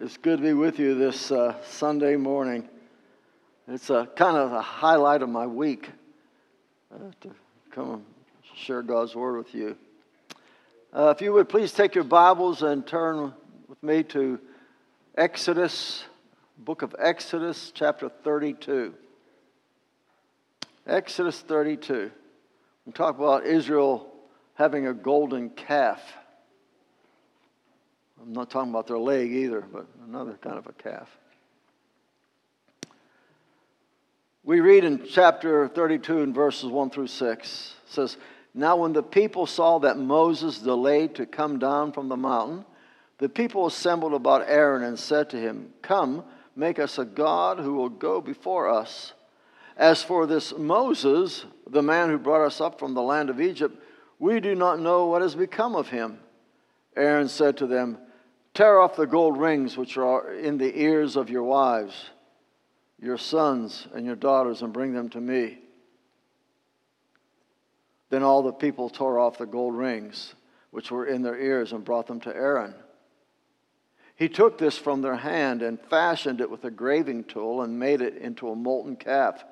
It's good to be with you this uh, Sunday morning. It's a kind of a highlight of my week uh, to come and share God's word with you. Uh, if you would please take your Bibles and turn with me to Exodus, book of Exodus, chapter 32. Exodus 32. We talk about Israel having a golden calf. I'm not talking about their leg either, but another kind of a calf. We read in chapter 32 and verses 1 through 6. It says, Now when the people saw that Moses delayed to come down from the mountain, the people assembled about Aaron and said to him, Come, make us a God who will go before us. As for this Moses, the man who brought us up from the land of Egypt, we do not know what has become of him. Aaron said to them, Tear off the gold rings which are in the ears of your wives, your sons, and your daughters, and bring them to me. Then all the people tore off the gold rings which were in their ears and brought them to Aaron. He took this from their hand and fashioned it with a graving tool and made it into a molten calf.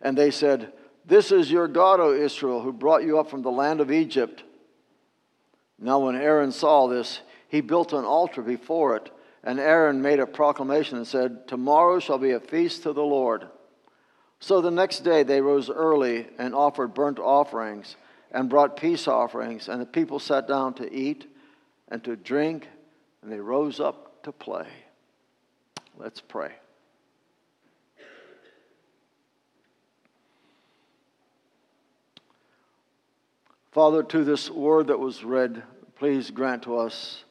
And they said, This is your God, O Israel, who brought you up from the land of Egypt. Now, when Aaron saw this, he built an altar before it. And Aaron made a proclamation and said, Tomorrow shall be a feast to the Lord. So the next day they rose early and offered burnt offerings and brought peace offerings. And the people sat down to eat and to drink, and they rose up to play. Let's pray. Father, to this word that was read, please grant to us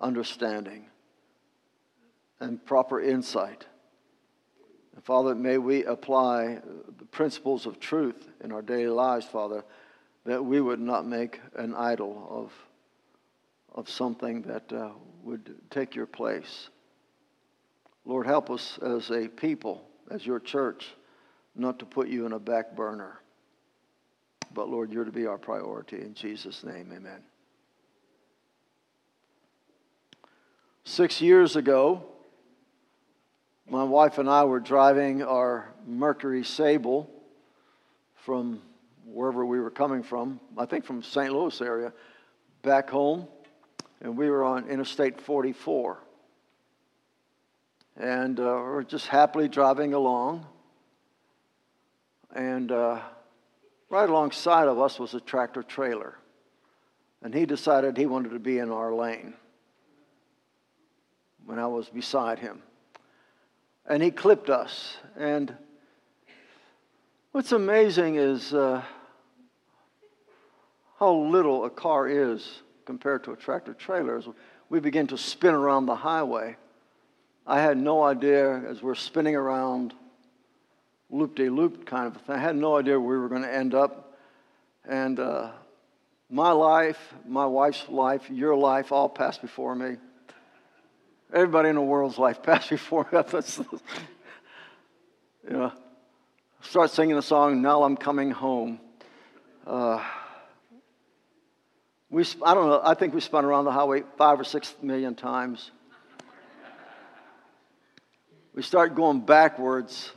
understanding and proper insight. And Father, may we apply the principles of truth in our daily lives, Father, that we would not make an idol of, of something that uh, would take your place. Lord, help us as a people, as your church, not to put you in a back burner. But Lord, you're to be our priority. In Jesus' name, amen. Six years ago, my wife and I were driving our Mercury Sable from wherever we were coming from, I think from St. Louis area, back home, and we were on Interstate 44. And uh, we are just happily driving along, and uh, right alongside of us was a tractor trailer. And he decided he wanted to be in our lane when I was beside him. And he clipped us. And what's amazing is uh, how little a car is compared to a tractor trailer. As we begin to spin around the highway, I had no idea as we're spinning around loop de loop kind of thing. I had no idea where we were going to end up. And uh, my life, my wife's life, your life all passed before me. Everybody in the world's life passed before me. you know, start singing the song, Now I'm Coming Home. Uh, we, I don't know, I think we spun around the highway five or six million times. We start going backwards.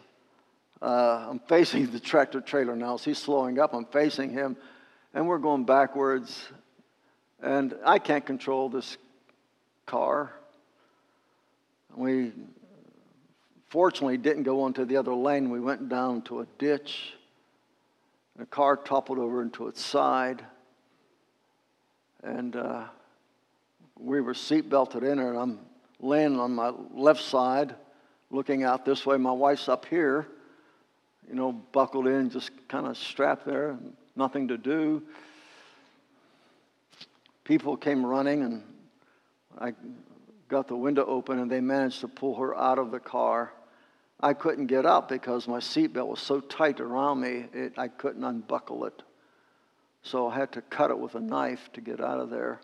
Uh, I'm facing the tractor trailer now, so he's slowing up. I'm facing him, and we're going backwards. And I can't control this car. We fortunately didn't go onto the other lane. We went down to a ditch. The car toppled over into its side. And uh, we were seat belted in and I'm laying on my left side, looking out this way. My wife's up here, you know, buckled in, just kind of strapped there, nothing to do. People came running, and I got the window open and they managed to pull her out of the car. I couldn't get up because my seatbelt was so tight around me, it, I couldn't unbuckle it. So I had to cut it with a knife to get out of there.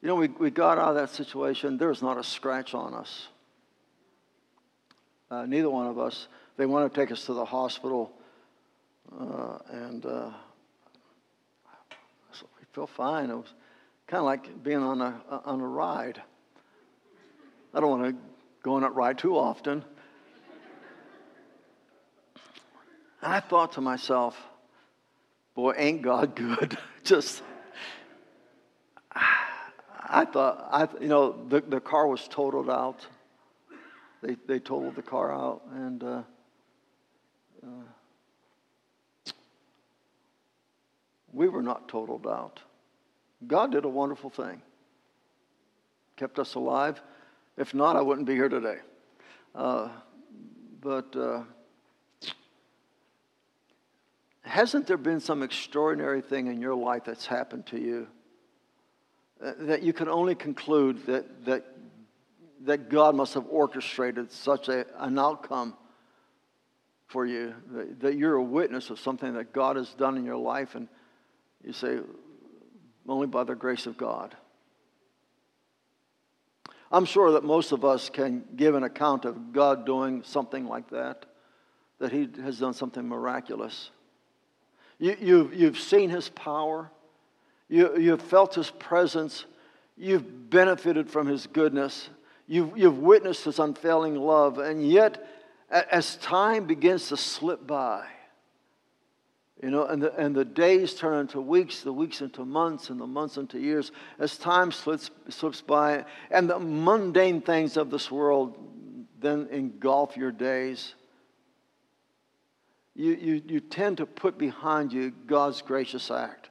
You know, we, we got out of that situation. There was not a scratch on us. Uh, neither one of us. They want to take us to the hospital, uh, and uh, so we feel fine. It was kind of like being on a, on a ride. I don't want to go on it ride too often. And I thought to myself, boy, ain't God good? Just, I thought, I, you know, the, the car was totaled out. They, they totaled the car out, and uh, we were not totaled out. God did a wonderful thing, kept us alive. If not, I wouldn't be here today. Uh, but uh, hasn't there been some extraordinary thing in your life that's happened to you uh, that you can only conclude that, that, that God must have orchestrated such a, an outcome for you, that, that you're a witness of something that God has done in your life, and you say, only by the grace of God. I'm sure that most of us can give an account of God doing something like that, that He has done something miraculous. You, you've, you've seen His power, you, you've felt His presence, you've benefited from His goodness, you've, you've witnessed His unfailing love, and yet, as time begins to slip by, you know, and the, and the days turn into weeks, the weeks into months, and the months into years. As time slips, slips by, and the mundane things of this world then engulf your days, you, you, you tend to put behind you God's gracious act.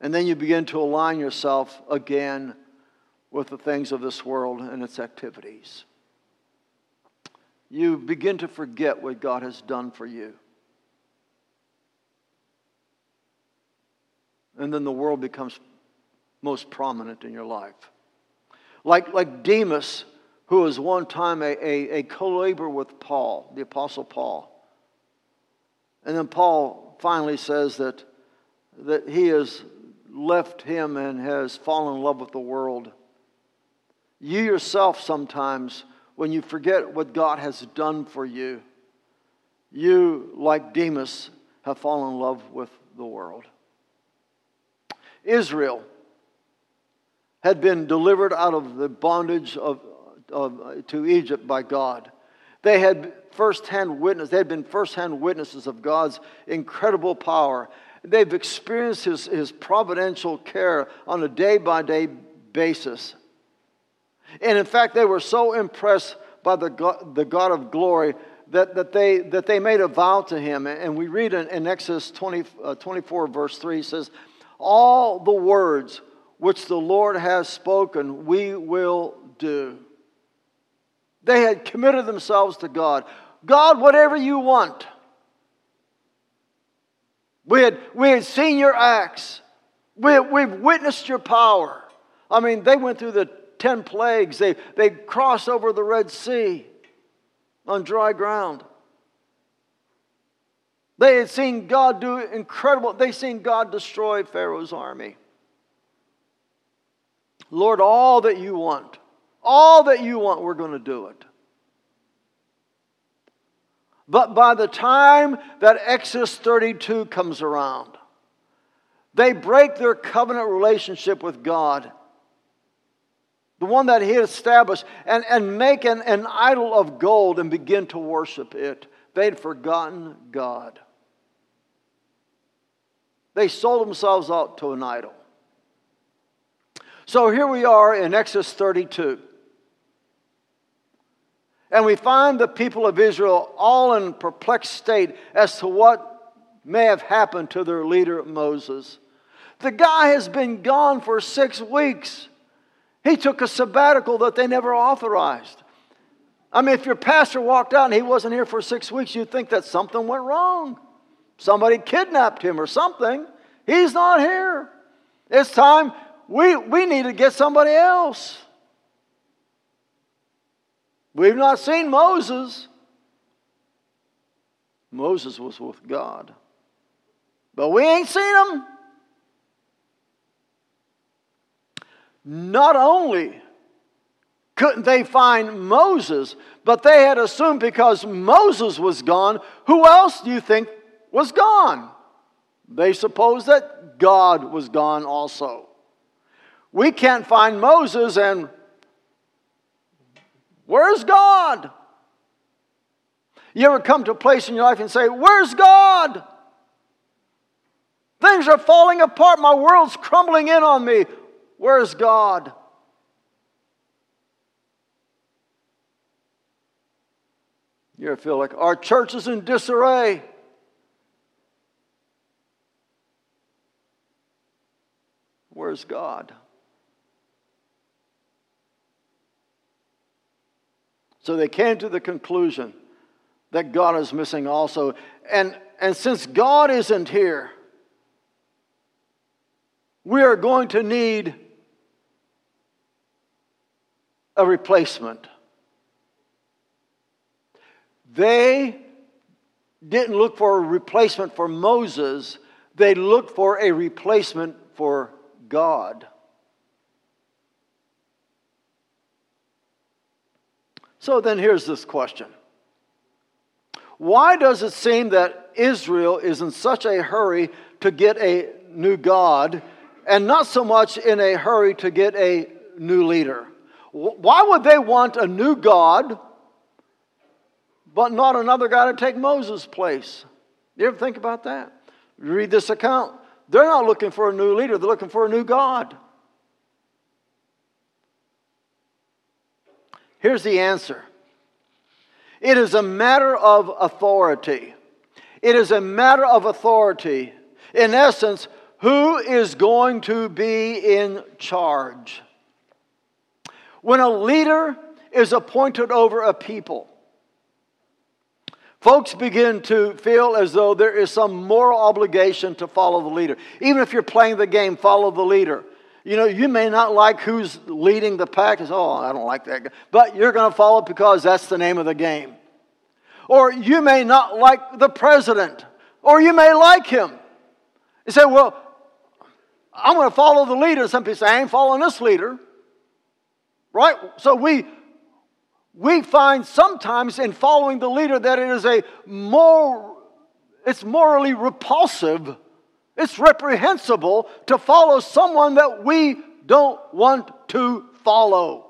And then you begin to align yourself again with the things of this world and its activities. You begin to forget what God has done for you. and then the world becomes most prominent in your life. Like, like Demas, who was one time a, a, a co laborer with Paul, the Apostle Paul. And then Paul finally says that, that he has left him and has fallen in love with the world. You yourself, sometimes, when you forget what God has done for you, you, like Demas, have fallen in love with the world. Israel had been delivered out of the bondage of, of, to Egypt by God. They had firsthand witness, they had been firsthand witnesses of God's incredible power. They've experienced his, his providential care on a day by day basis. And in fact, they were so impressed by the God, the God of glory that, that, they, that they made a vow to him. And we read in, in Exodus 20, uh, 24, verse 3, says, all the words which the Lord has spoken, we will do. They had committed themselves to God. God, whatever you want. We had, we had seen your acts. We, we've witnessed your power. I mean, they went through the 10 plagues, they, they cross over the Red Sea on dry ground. They had seen God do incredible, they seen God destroy Pharaoh's army. Lord, all that you want, all that you want, we're going to do it. But by the time that Exodus 32 comes around, they break their covenant relationship with God, the one that He established, and, and make an, an idol of gold and begin to worship it. They'd forgotten God. They sold themselves out to an idol. So here we are in Exodus 32. And we find the people of Israel all in perplexed state as to what may have happened to their leader Moses. The guy has been gone for six weeks. He took a sabbatical that they never authorized. I mean, if your pastor walked out and he wasn't here for six weeks, you'd think that something went wrong. Somebody kidnapped him or something. He's not here. It's time. We, we need to get somebody else. We've not seen Moses. Moses was with God. But we ain't seen him. Not only couldn't they find Moses, but they had assumed because Moses was gone, who else do you think was gone. They supposed that God was gone also. We can't find Moses, and Where's God? You ever come to a place in your life and say, Where's God? Things are falling apart. My world's crumbling in on me. Where's God? You feel like our church is in disarray? Where's God? So they came to the conclusion that God is missing also. And, and since God isn't here, we are going to need a replacement. They didn't look for a replacement for Moses, they looked for a replacement for God. So then here's this question Why does it seem that Israel is in such a hurry to get a new God and not so much in a hurry to get a new leader? Why would they want a new God but not another guy to take Moses' place? You ever think about that? read this account. They're not looking for a new leader, they're looking for a new God. Here's the answer it is a matter of authority. It is a matter of authority. In essence, who is going to be in charge? When a leader is appointed over a people, folks begin to feel as though there is some moral obligation to follow the leader. Even if you're playing the game, follow the leader. You know, you may not like who's leading the pack. It's, oh, I don't like that guy. But you're going to follow because that's the name of the game. Or you may not like the president, or you may like him. You say, well, I'm going to follow the leader. Some people say, I ain't following this leader. Right? So we we find sometimes in following the leader that it is a more it's morally repulsive it's reprehensible to follow someone that we don't want to follow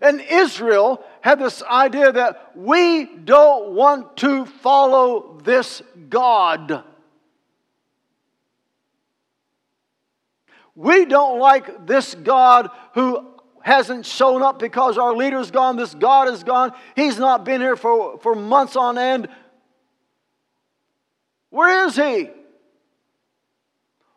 and israel had this idea that we don't want to follow this god we don't like this god who hasn't shown up because our leader's gone, this God is gone, he's not been here for, for months on end. Where is he?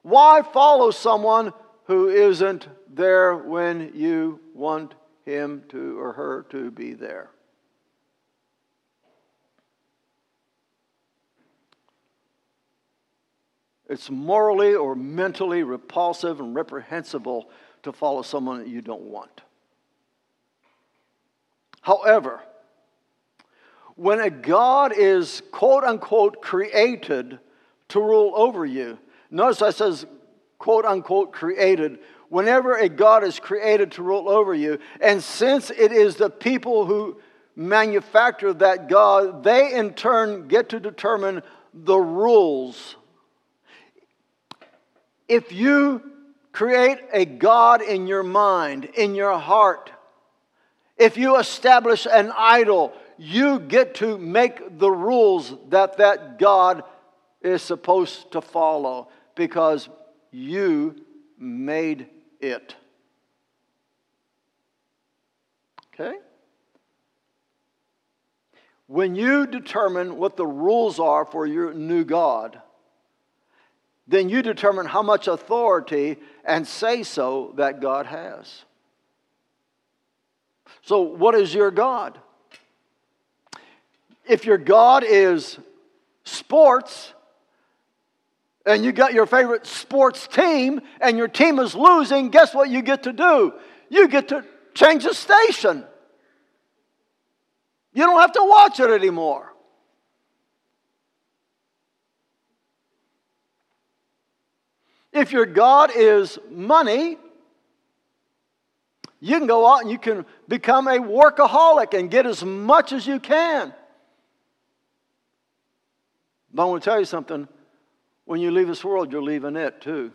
Why follow someone who isn't there when you want him to or her to be there? It's morally or mentally repulsive and reprehensible to follow someone that you don't want. However, when a God is quote unquote created to rule over you, notice I says quote unquote created. Whenever a God is created to rule over you, and since it is the people who manufacture that God, they in turn get to determine the rules. If you create a God in your mind, in your heart. If you establish an idol, you get to make the rules that that God is supposed to follow because you made it. Okay? When you determine what the rules are for your new God, then you determine how much authority and say so that God has. So, what is your God? If your God is sports, and you got your favorite sports team, and your team is losing, guess what you get to do? You get to change the station. You don't have to watch it anymore. If your God is money, you can go out and you can become a workaholic and get as much as you can. But I want to tell you something when you leave this world, you're leaving it too.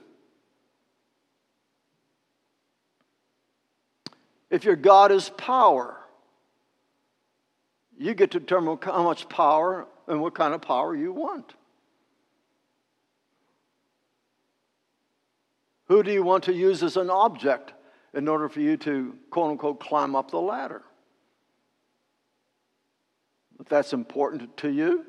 If your God is power, you get to determine how much power and what kind of power you want. Who do you want to use as an object in order for you to, quote unquote, climb up the ladder? If that's important to you,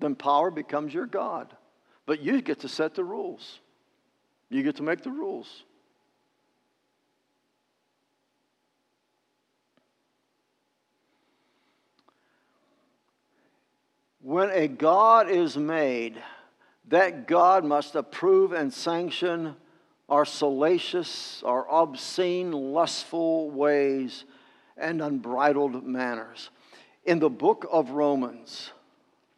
then power becomes your God. But you get to set the rules, you get to make the rules. When a God is made, that God must approve and sanction our salacious, our obscene, lustful ways and unbridled manners. In the book of Romans,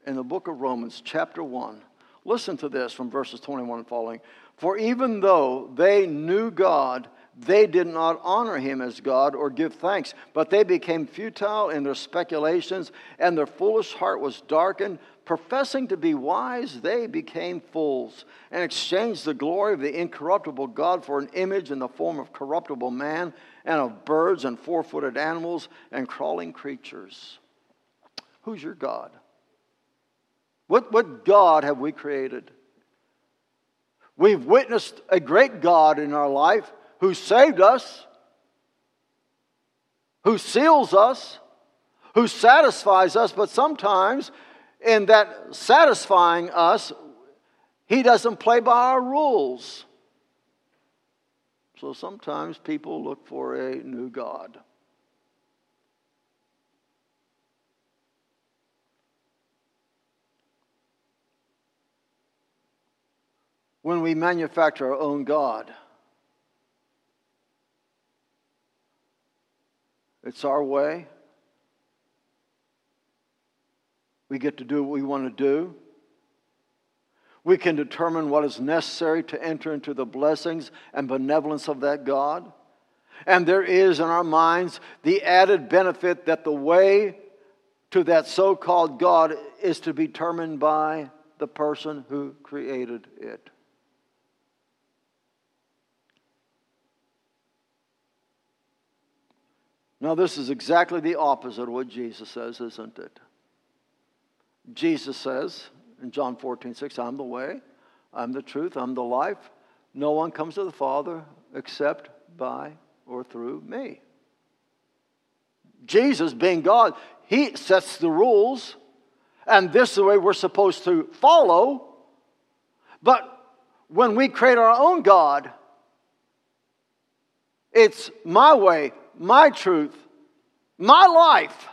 in the book of Romans, chapter 1, listen to this from verses 21 and following. For even though they knew God, they did not honor him as God or give thanks, but they became futile in their speculations, and their foolish heart was darkened. Professing to be wise, they became fools and exchanged the glory of the incorruptible God for an image in the form of corruptible man and of birds and four footed animals and crawling creatures. Who's your God? What, what God have we created? We've witnessed a great God in our life who saved us, who seals us, who satisfies us, but sometimes in that satisfying us, he doesn't play by our rules. So sometimes people look for a new God. When we manufacture our own God, It's our way. We get to do what we want to do. We can determine what is necessary to enter into the blessings and benevolence of that God. And there is in our minds the added benefit that the way to that so called God is to be determined by the person who created it. Now, this is exactly the opposite of what Jesus says, isn't it? Jesus says in John 14, 6, I'm the way, I'm the truth, I'm the life. No one comes to the Father except by or through me. Jesus, being God, He sets the rules, and this is the way we're supposed to follow. But when we create our own God, it's my way, my truth, my life,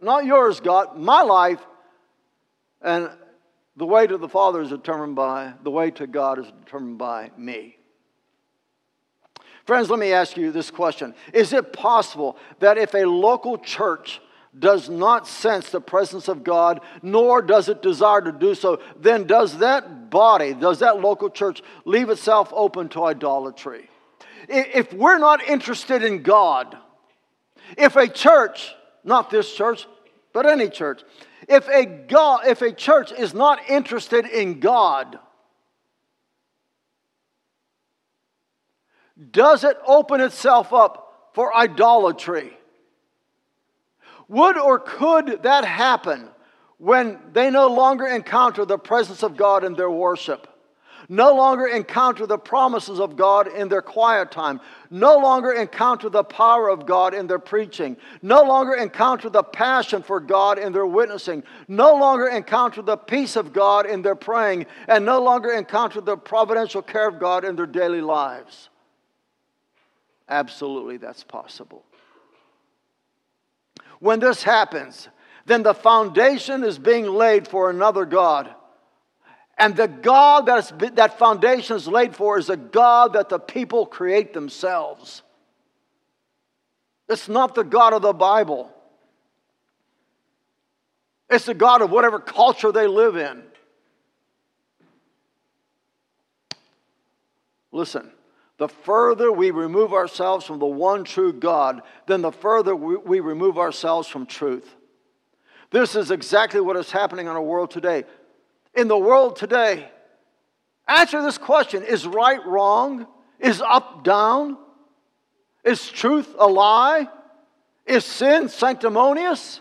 not yours, God, my life. And the way to the Father is determined by, the way to God is determined by me. Friends, let me ask you this question Is it possible that if a local church does not sense the presence of God, nor does it desire to do so, then does that body, does that local church leave itself open to idolatry? If we're not interested in God, if a church, not this church, but any church, if a, God, if a church is not interested in God, does it open itself up for idolatry? Would or could that happen when they no longer encounter the presence of God in their worship? No longer encounter the promises of God in their quiet time, no longer encounter the power of God in their preaching, no longer encounter the passion for God in their witnessing, no longer encounter the peace of God in their praying, and no longer encounter the providential care of God in their daily lives. Absolutely, that's possible. When this happens, then the foundation is being laid for another God and the God that's, that foundation is laid for is a God that the people create themselves. It's not the God of the Bible. It's the God of whatever culture they live in. Listen, the further we remove ourselves from the one true God, then the further we remove ourselves from truth. This is exactly what is happening in our world today. In the world today, Answer this question Is right wrong? Is up down? Is truth a lie? Is sin sanctimonious?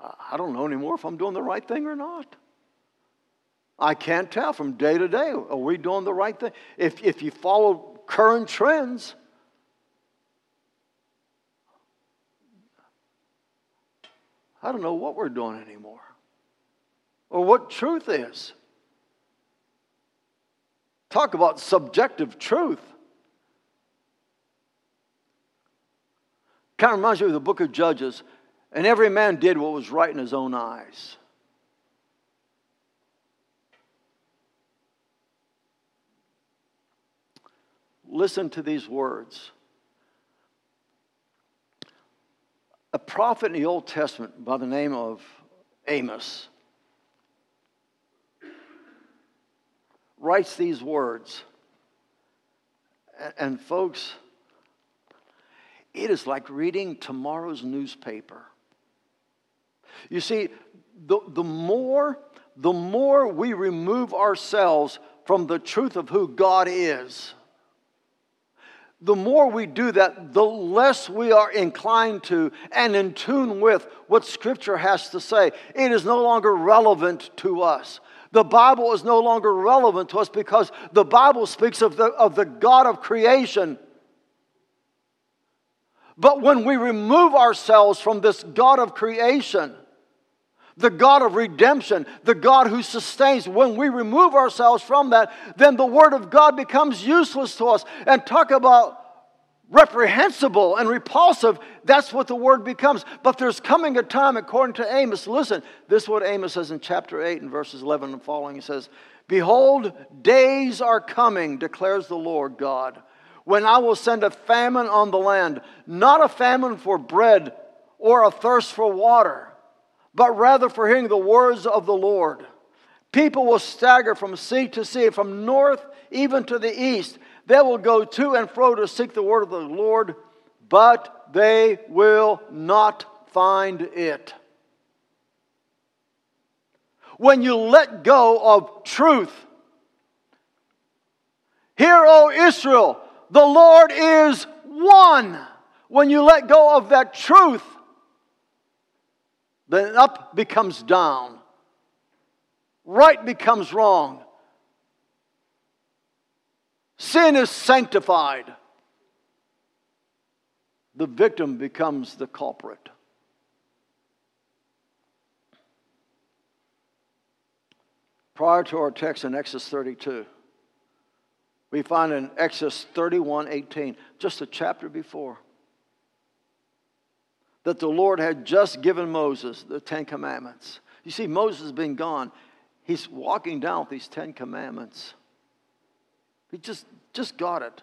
I don't know anymore if I'm doing the right thing or not. I can't tell from day to day. Are we doing the right thing? If, if you follow current trends, I don't know what we're doing anymore or what truth is. Talk about subjective truth. Kind of reminds me of the book of Judges. And every man did what was right in his own eyes. Listen to these words. A prophet in the Old Testament by the name of Amos writes these words. And, folks, it is like reading tomorrow's newspaper. You see, the, the, more, the more we remove ourselves from the truth of who God is, the more we do that, the less we are inclined to and in tune with what Scripture has to say. It is no longer relevant to us. The Bible is no longer relevant to us because the Bible speaks of the, of the God of creation. But when we remove ourselves from this God of creation, the God of redemption, the God who sustains. When we remove ourselves from that, then the Word of God becomes useless to us. And talk about reprehensible and repulsive, that's what the Word becomes. But there's coming a time, according to Amos, listen, this is what Amos says in chapter 8 and verses 11 and following. He says, Behold, days are coming, declares the Lord God, when I will send a famine on the land, not a famine for bread or a thirst for water but rather for hearing the words of the Lord. People will stagger from sea to sea, from north even to the east. They will go to and fro to seek the word of the Lord, but they will not find it. When you let go of truth, Hear, O Israel, the Lord is one. When you let go of that truth, then up becomes down, right becomes wrong. Sin is sanctified. The victim becomes the culprit. Prior to our text in Exodus 32, we find in Exodus 31 18, just a chapter before, that the Lord had just given Moses the Ten Commandments. You see, Moses has been gone. He's walking down with these Ten Commandments. He just, just got it.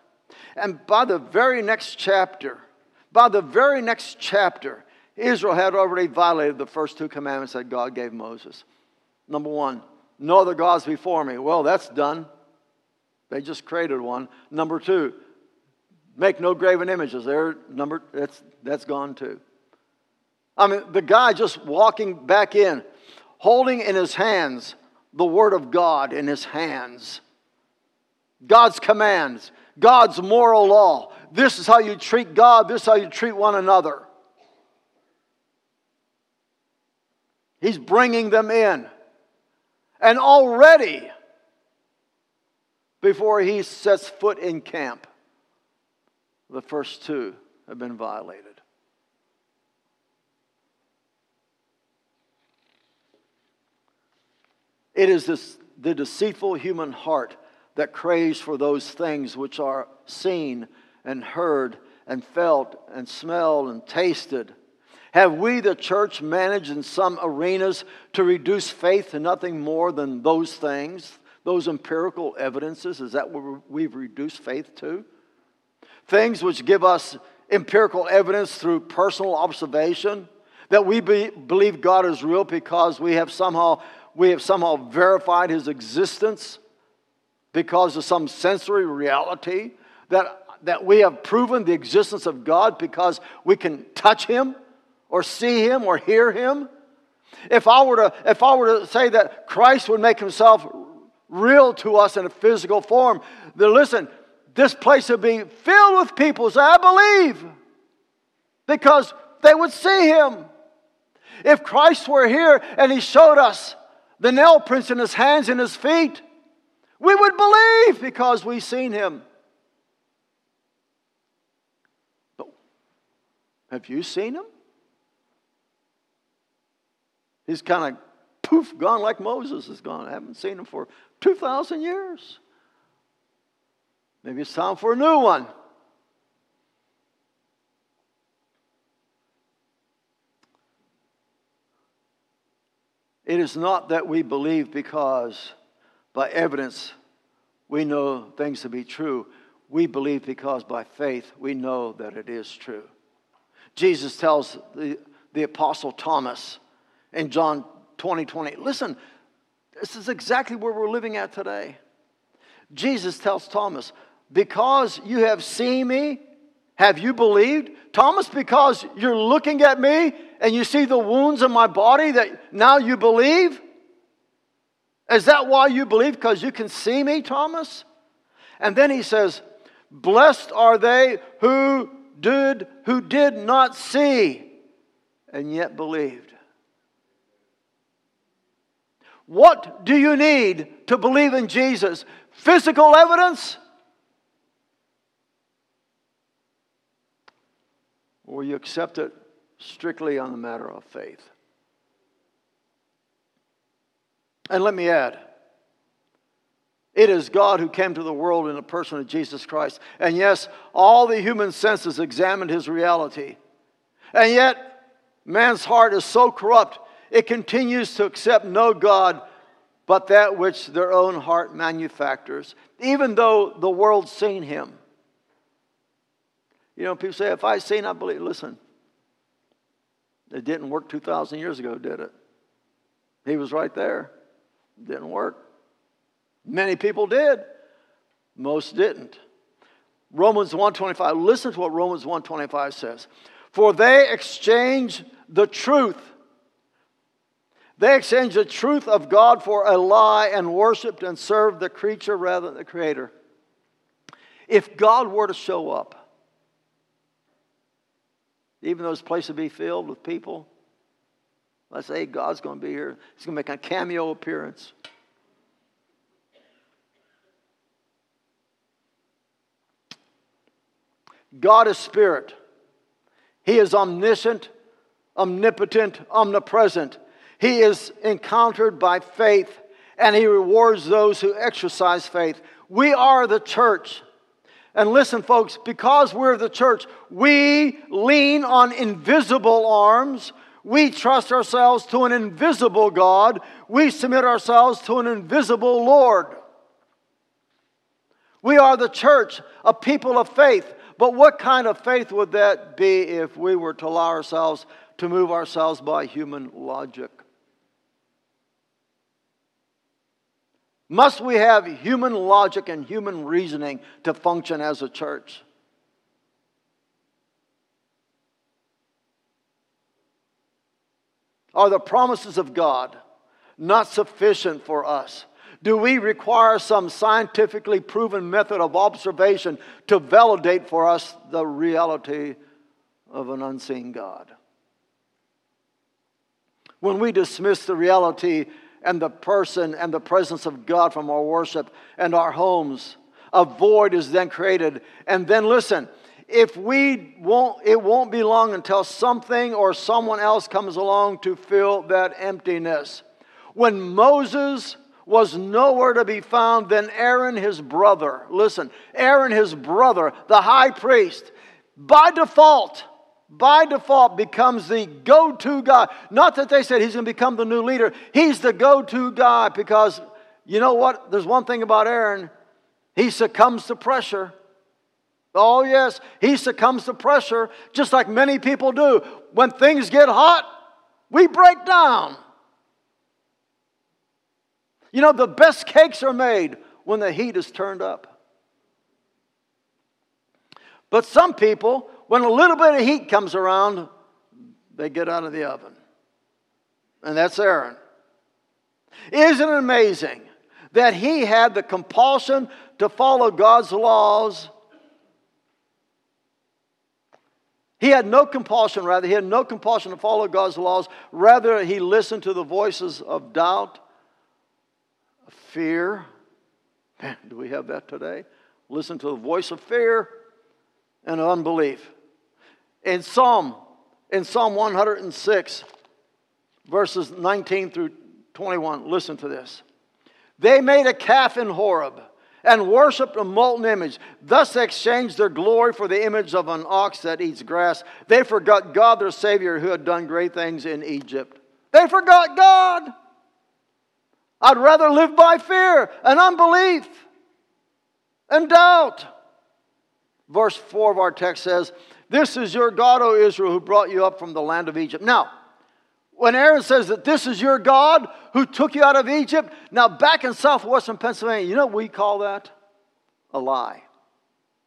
And by the very next chapter, by the very next chapter, Israel had already violated the first two commandments that God gave Moses. Number one, no other gods before me. Well, that's done. They just created one. Number two, make no graven images. There, number that's that's gone too. I mean, the guy just walking back in, holding in his hands the Word of God in his hands. God's commands, God's moral law. This is how you treat God, this is how you treat one another. He's bringing them in. And already, before he sets foot in camp, the first two have been violated. It is this, the deceitful human heart that craves for those things which are seen and heard and felt and smelled and tasted. Have we, the church, managed in some arenas to reduce faith to nothing more than those things, those empirical evidences? Is that what we've reduced faith to? Things which give us empirical evidence through personal observation, that we be, believe God is real because we have somehow we have somehow verified his existence because of some sensory reality, that, that we have proven the existence of God because we can touch him or see him or hear him. If I were to, if I were to say that Christ would make himself real to us in a physical form, then listen, this place would be filled with people. So I believe because they would see him. If Christ were here and he showed us the nail prints in his hands and his feet, we would believe because we've seen him. But have you seen him? He's kind of poof, gone like Moses is gone. I haven't seen him for 2,000 years. Maybe it's time for a new one. It is not that we believe because by evidence we know things to be true. We believe because by faith we know that it is true. Jesus tells the, the Apostle Thomas in John 20 20, listen, this is exactly where we're living at today. Jesus tells Thomas, Because you have seen me, have you believed? Thomas, because you're looking at me and you see the wounds in my body that now you believe? Is that why you believe? Because you can see me, Thomas? And then he says, Blessed are they who did, who did not see and yet believed. What do you need to believe in Jesus? Physical evidence? Or you accept it strictly on the matter of faith? And let me add, it is God who came to the world in the person of Jesus Christ. And yes, all the human senses examined his reality. And yet, man's heart is so corrupt, it continues to accept no God but that which their own heart manufactures, even though the world's seen him. You know, people say, if I seen, I believe. Listen, it didn't work 2,000 years ago, did it? He was right there. It didn't work. Many people did. Most didn't. Romans 125. Listen to what Romans 125 says. For they exchange the truth they exchanged the truth of God for a lie and worshiped and served the creature rather than the creator. If God were to show up, even though this place would be filled with people, let's say God's going to be here, He's going to make a cameo appearance. God is spirit. He is omniscient, omnipotent, omnipresent. He is encountered by faith and he rewards those who exercise faith. We are the church. And listen, folks, because we're the church, we lean on invisible arms. We trust ourselves to an invisible God. We submit ourselves to an invisible Lord. We are the church, a people of faith. But what kind of faith would that be if we were to allow ourselves to move ourselves by human logic? Must we have human logic and human reasoning to function as a church? Are the promises of God not sufficient for us? Do we require some scientifically proven method of observation to validate for us the reality of an unseen God? When we dismiss the reality and the person and the presence of God from our worship and our homes. A void is then created. And then listen, if we won't, it won't be long until something or someone else comes along to fill that emptiness. When Moses was nowhere to be found, then Aaron, his brother, listen, Aaron, his brother, the high priest, by default, by default becomes the go to guy. Not that they said he's going to become the new leader, he's the go to guy because you know what? There's one thing about Aaron he succumbs to pressure. Oh, yes, he succumbs to pressure just like many people do. When things get hot, we break down. You know, the best cakes are made when the heat is turned up. But some people, when a little bit of heat comes around, they get out of the oven. and that's Aaron. Isn't it amazing that he had the compulsion to follow God's laws? He had no compulsion, rather, he had no compulsion to follow God's laws. Rather, he listened to the voices of doubt, of fear. Man, do we have that today? Listen to the voice of fear and unbelief. In Psalm, in Psalm 106, verses 19 through 21, listen to this. They made a calf in Horeb and worshiped a molten image. Thus they exchanged their glory for the image of an ox that eats grass. They forgot God, their Savior, who had done great things in Egypt. They forgot God. I'd rather live by fear and unbelief and doubt. Verse 4 of our text says, This is your God, O Israel, who brought you up from the land of Egypt. Now, when Aaron says that this is your God who took you out of Egypt, now back in southwestern Pennsylvania, you know we call that? A lie.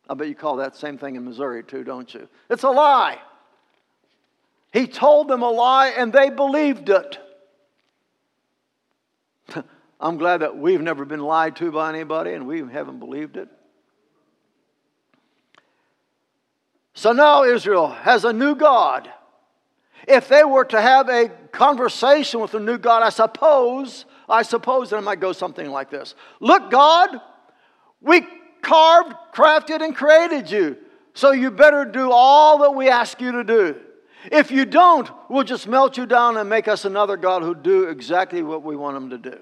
I bet you call that same thing in Missouri too, don't you? It's a lie. He told them a lie and they believed it. I'm glad that we've never been lied to by anybody and we haven't believed it. So now Israel has a new God. If they were to have a conversation with the new God, I suppose, I suppose that it might go something like this Look, God, we carved, crafted, and created you. So you better do all that we ask you to do. If you don't, we'll just melt you down and make us another God who'll do exactly what we want him to do.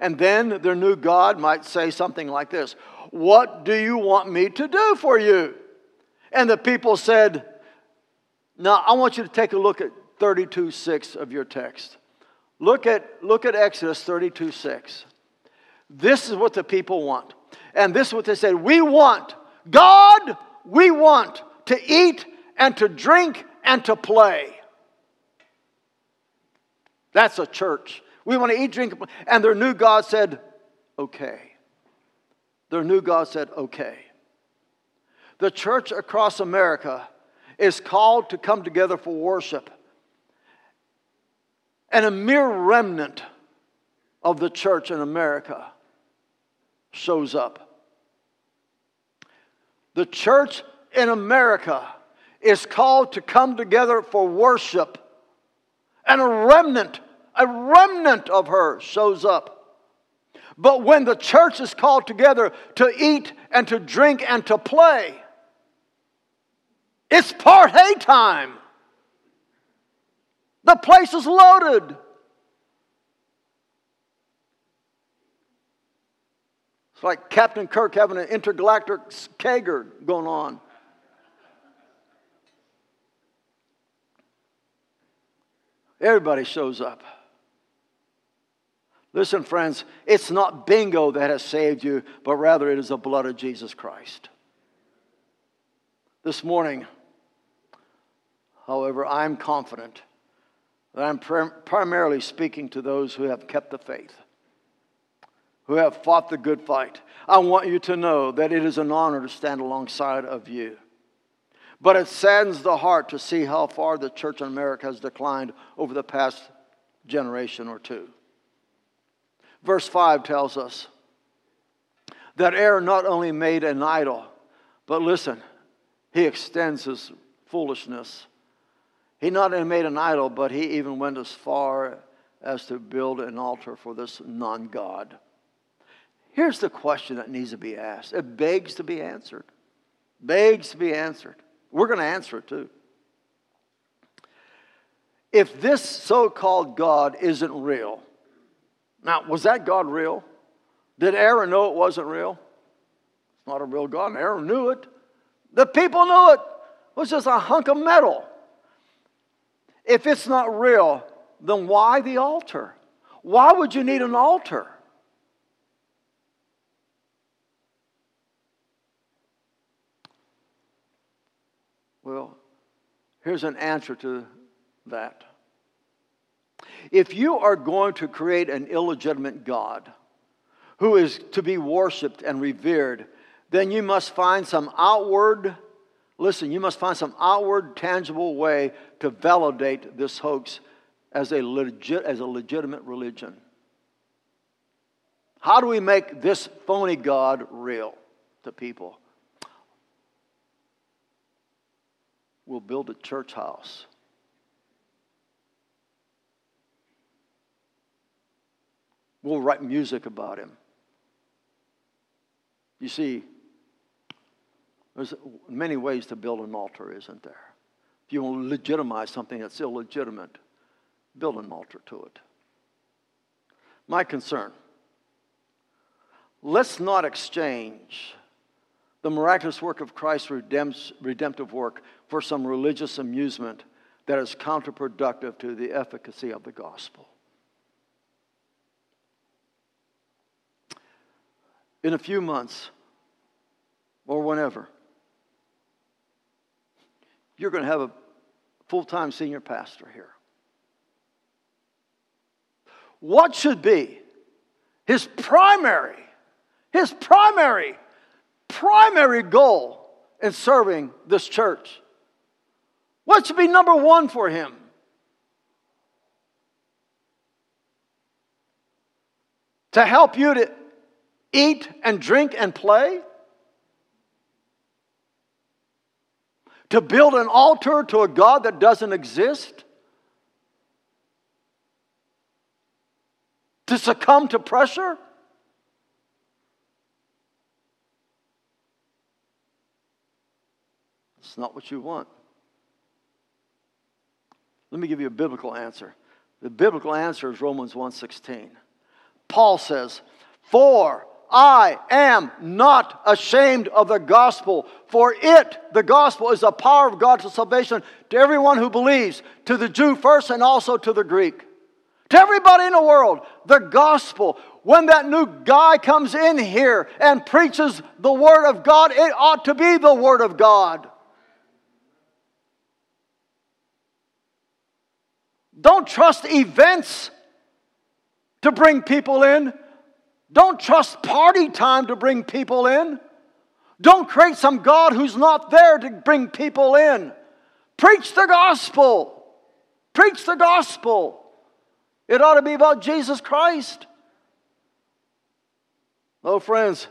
And then their new God might say something like this What do you want me to do for you? And the people said, Now I want you to take a look at 32 6 of your text. Look at, look at Exodus 32 6. This is what the people want. And this is what they said We want, God, we want to eat and to drink and to play. That's a church. We want to eat, drink, and their new God said, okay. Their new God said, okay. The church across America is called to come together for worship. And a mere remnant of the church in America shows up. The church in America is called to come together for worship, and a remnant a remnant of her shows up. But when the church is called together to eat and to drink and to play, it's party time. The place is loaded. It's like Captain Kirk having an intergalactic kegger going on. Everybody shows up. Listen, friends, it's not bingo that has saved you, but rather it is the blood of Jesus Christ. This morning, however, I'm confident that I'm prim- primarily speaking to those who have kept the faith, who have fought the good fight. I want you to know that it is an honor to stand alongside of you. But it saddens the heart to see how far the church in America has declined over the past generation or two. Verse 5 tells us that Aaron not only made an idol, but listen, he extends his foolishness. He not only made an idol, but he even went as far as to build an altar for this non God. Here's the question that needs to be asked. It begs to be answered. Begs to be answered. We're going to answer it too. If this so called God isn't real, now, was that God real? Did Aaron know it wasn't real? It's not a real God, Aaron knew it. The people knew it. It was just a hunk of metal. If it's not real, then why the altar? Why would you need an altar? Well, here's an answer to that. If you are going to create an illegitimate God who is to be worshiped and revered, then you must find some outward, Listen, you must find some outward, tangible way to validate this hoax as a, legit, as a legitimate religion. How do we make this phony God real to people? We'll build a church house. We'll write music about him. You see, there's many ways to build an altar, isn't there? If you want to legitimize something that's illegitimate, build an altar to it. My concern let's not exchange the miraculous work of Christ's redemptive work for some religious amusement that is counterproductive to the efficacy of the gospel. In a few months, or whenever, you're going to have a full time senior pastor here. What should be his primary, his primary, primary goal in serving this church? What should be number one for him? To help you to eat and drink and play? To build an altar to a God that doesn't exist? To succumb to pressure? It's not what you want. Let me give you a biblical answer. The biblical answer is Romans 1:16. Paul says, "For I am not ashamed of the gospel, for it, the gospel, is the power of God to salvation to everyone who believes, to the Jew first and also to the Greek. To everybody in the world, the gospel. When that new guy comes in here and preaches the Word of God, it ought to be the Word of God. Don't trust events to bring people in. Don't trust party time to bring people in. Don't create some God who's not there to bring people in. Preach the gospel. Preach the gospel. It ought to be about Jesus Christ. Oh, friends,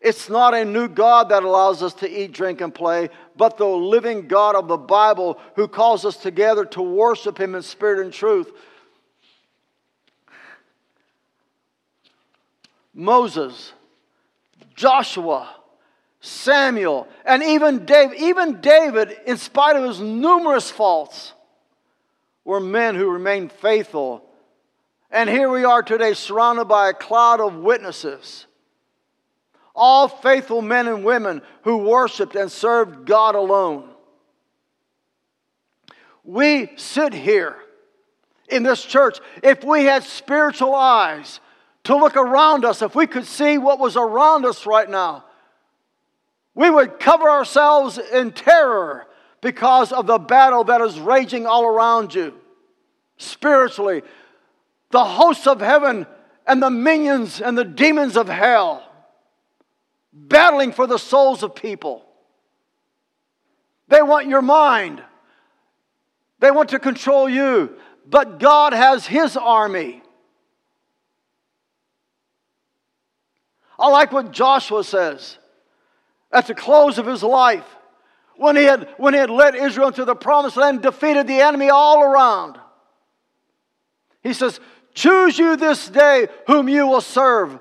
it's not a new God that allows us to eat, drink, and play, but the living God of the Bible who calls us together to worship Him in spirit and truth. Moses, Joshua, Samuel, and even David, even David, in spite of his numerous faults, were men who remained faithful. And here we are today, surrounded by a cloud of witnesses. All faithful men and women who worshiped and served God alone. We sit here in this church. If we had spiritual eyes, to look around us, if we could see what was around us right now, we would cover ourselves in terror because of the battle that is raging all around you. Spiritually, the hosts of heaven and the minions and the demons of hell battling for the souls of people. They want your mind, they want to control you, but God has His army. I like what Joshua says at the close of his life when he had, when he had led Israel into the promised land, defeated the enemy all around. He says, Choose you this day whom you will serve.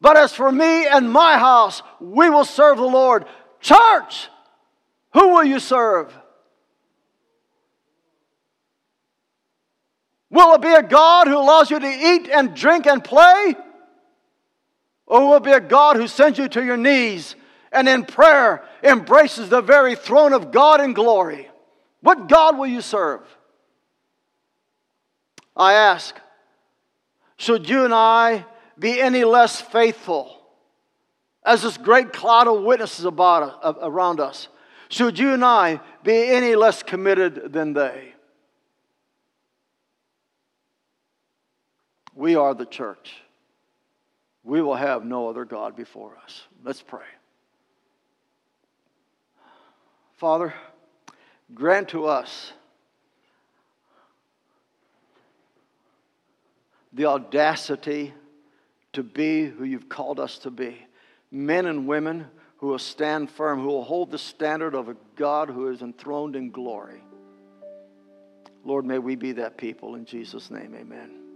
But as for me and my house, we will serve the Lord. Church, who will you serve? Will it be a God who allows you to eat and drink and play? Or will it be a God who sends you to your knees and in prayer embraces the very throne of God in glory? What God will you serve? I ask, should you and I be any less faithful as this great cloud of witnesses about, uh, around us? Should you and I be any less committed than they? We are the church we will have no other God before us. Let's pray. Father, grant to us the audacity to be who you've called us to be. Men and women who will stand firm, who will hold the standard of a God who is enthroned in glory. Lord, may we be that people. In Jesus' name, amen.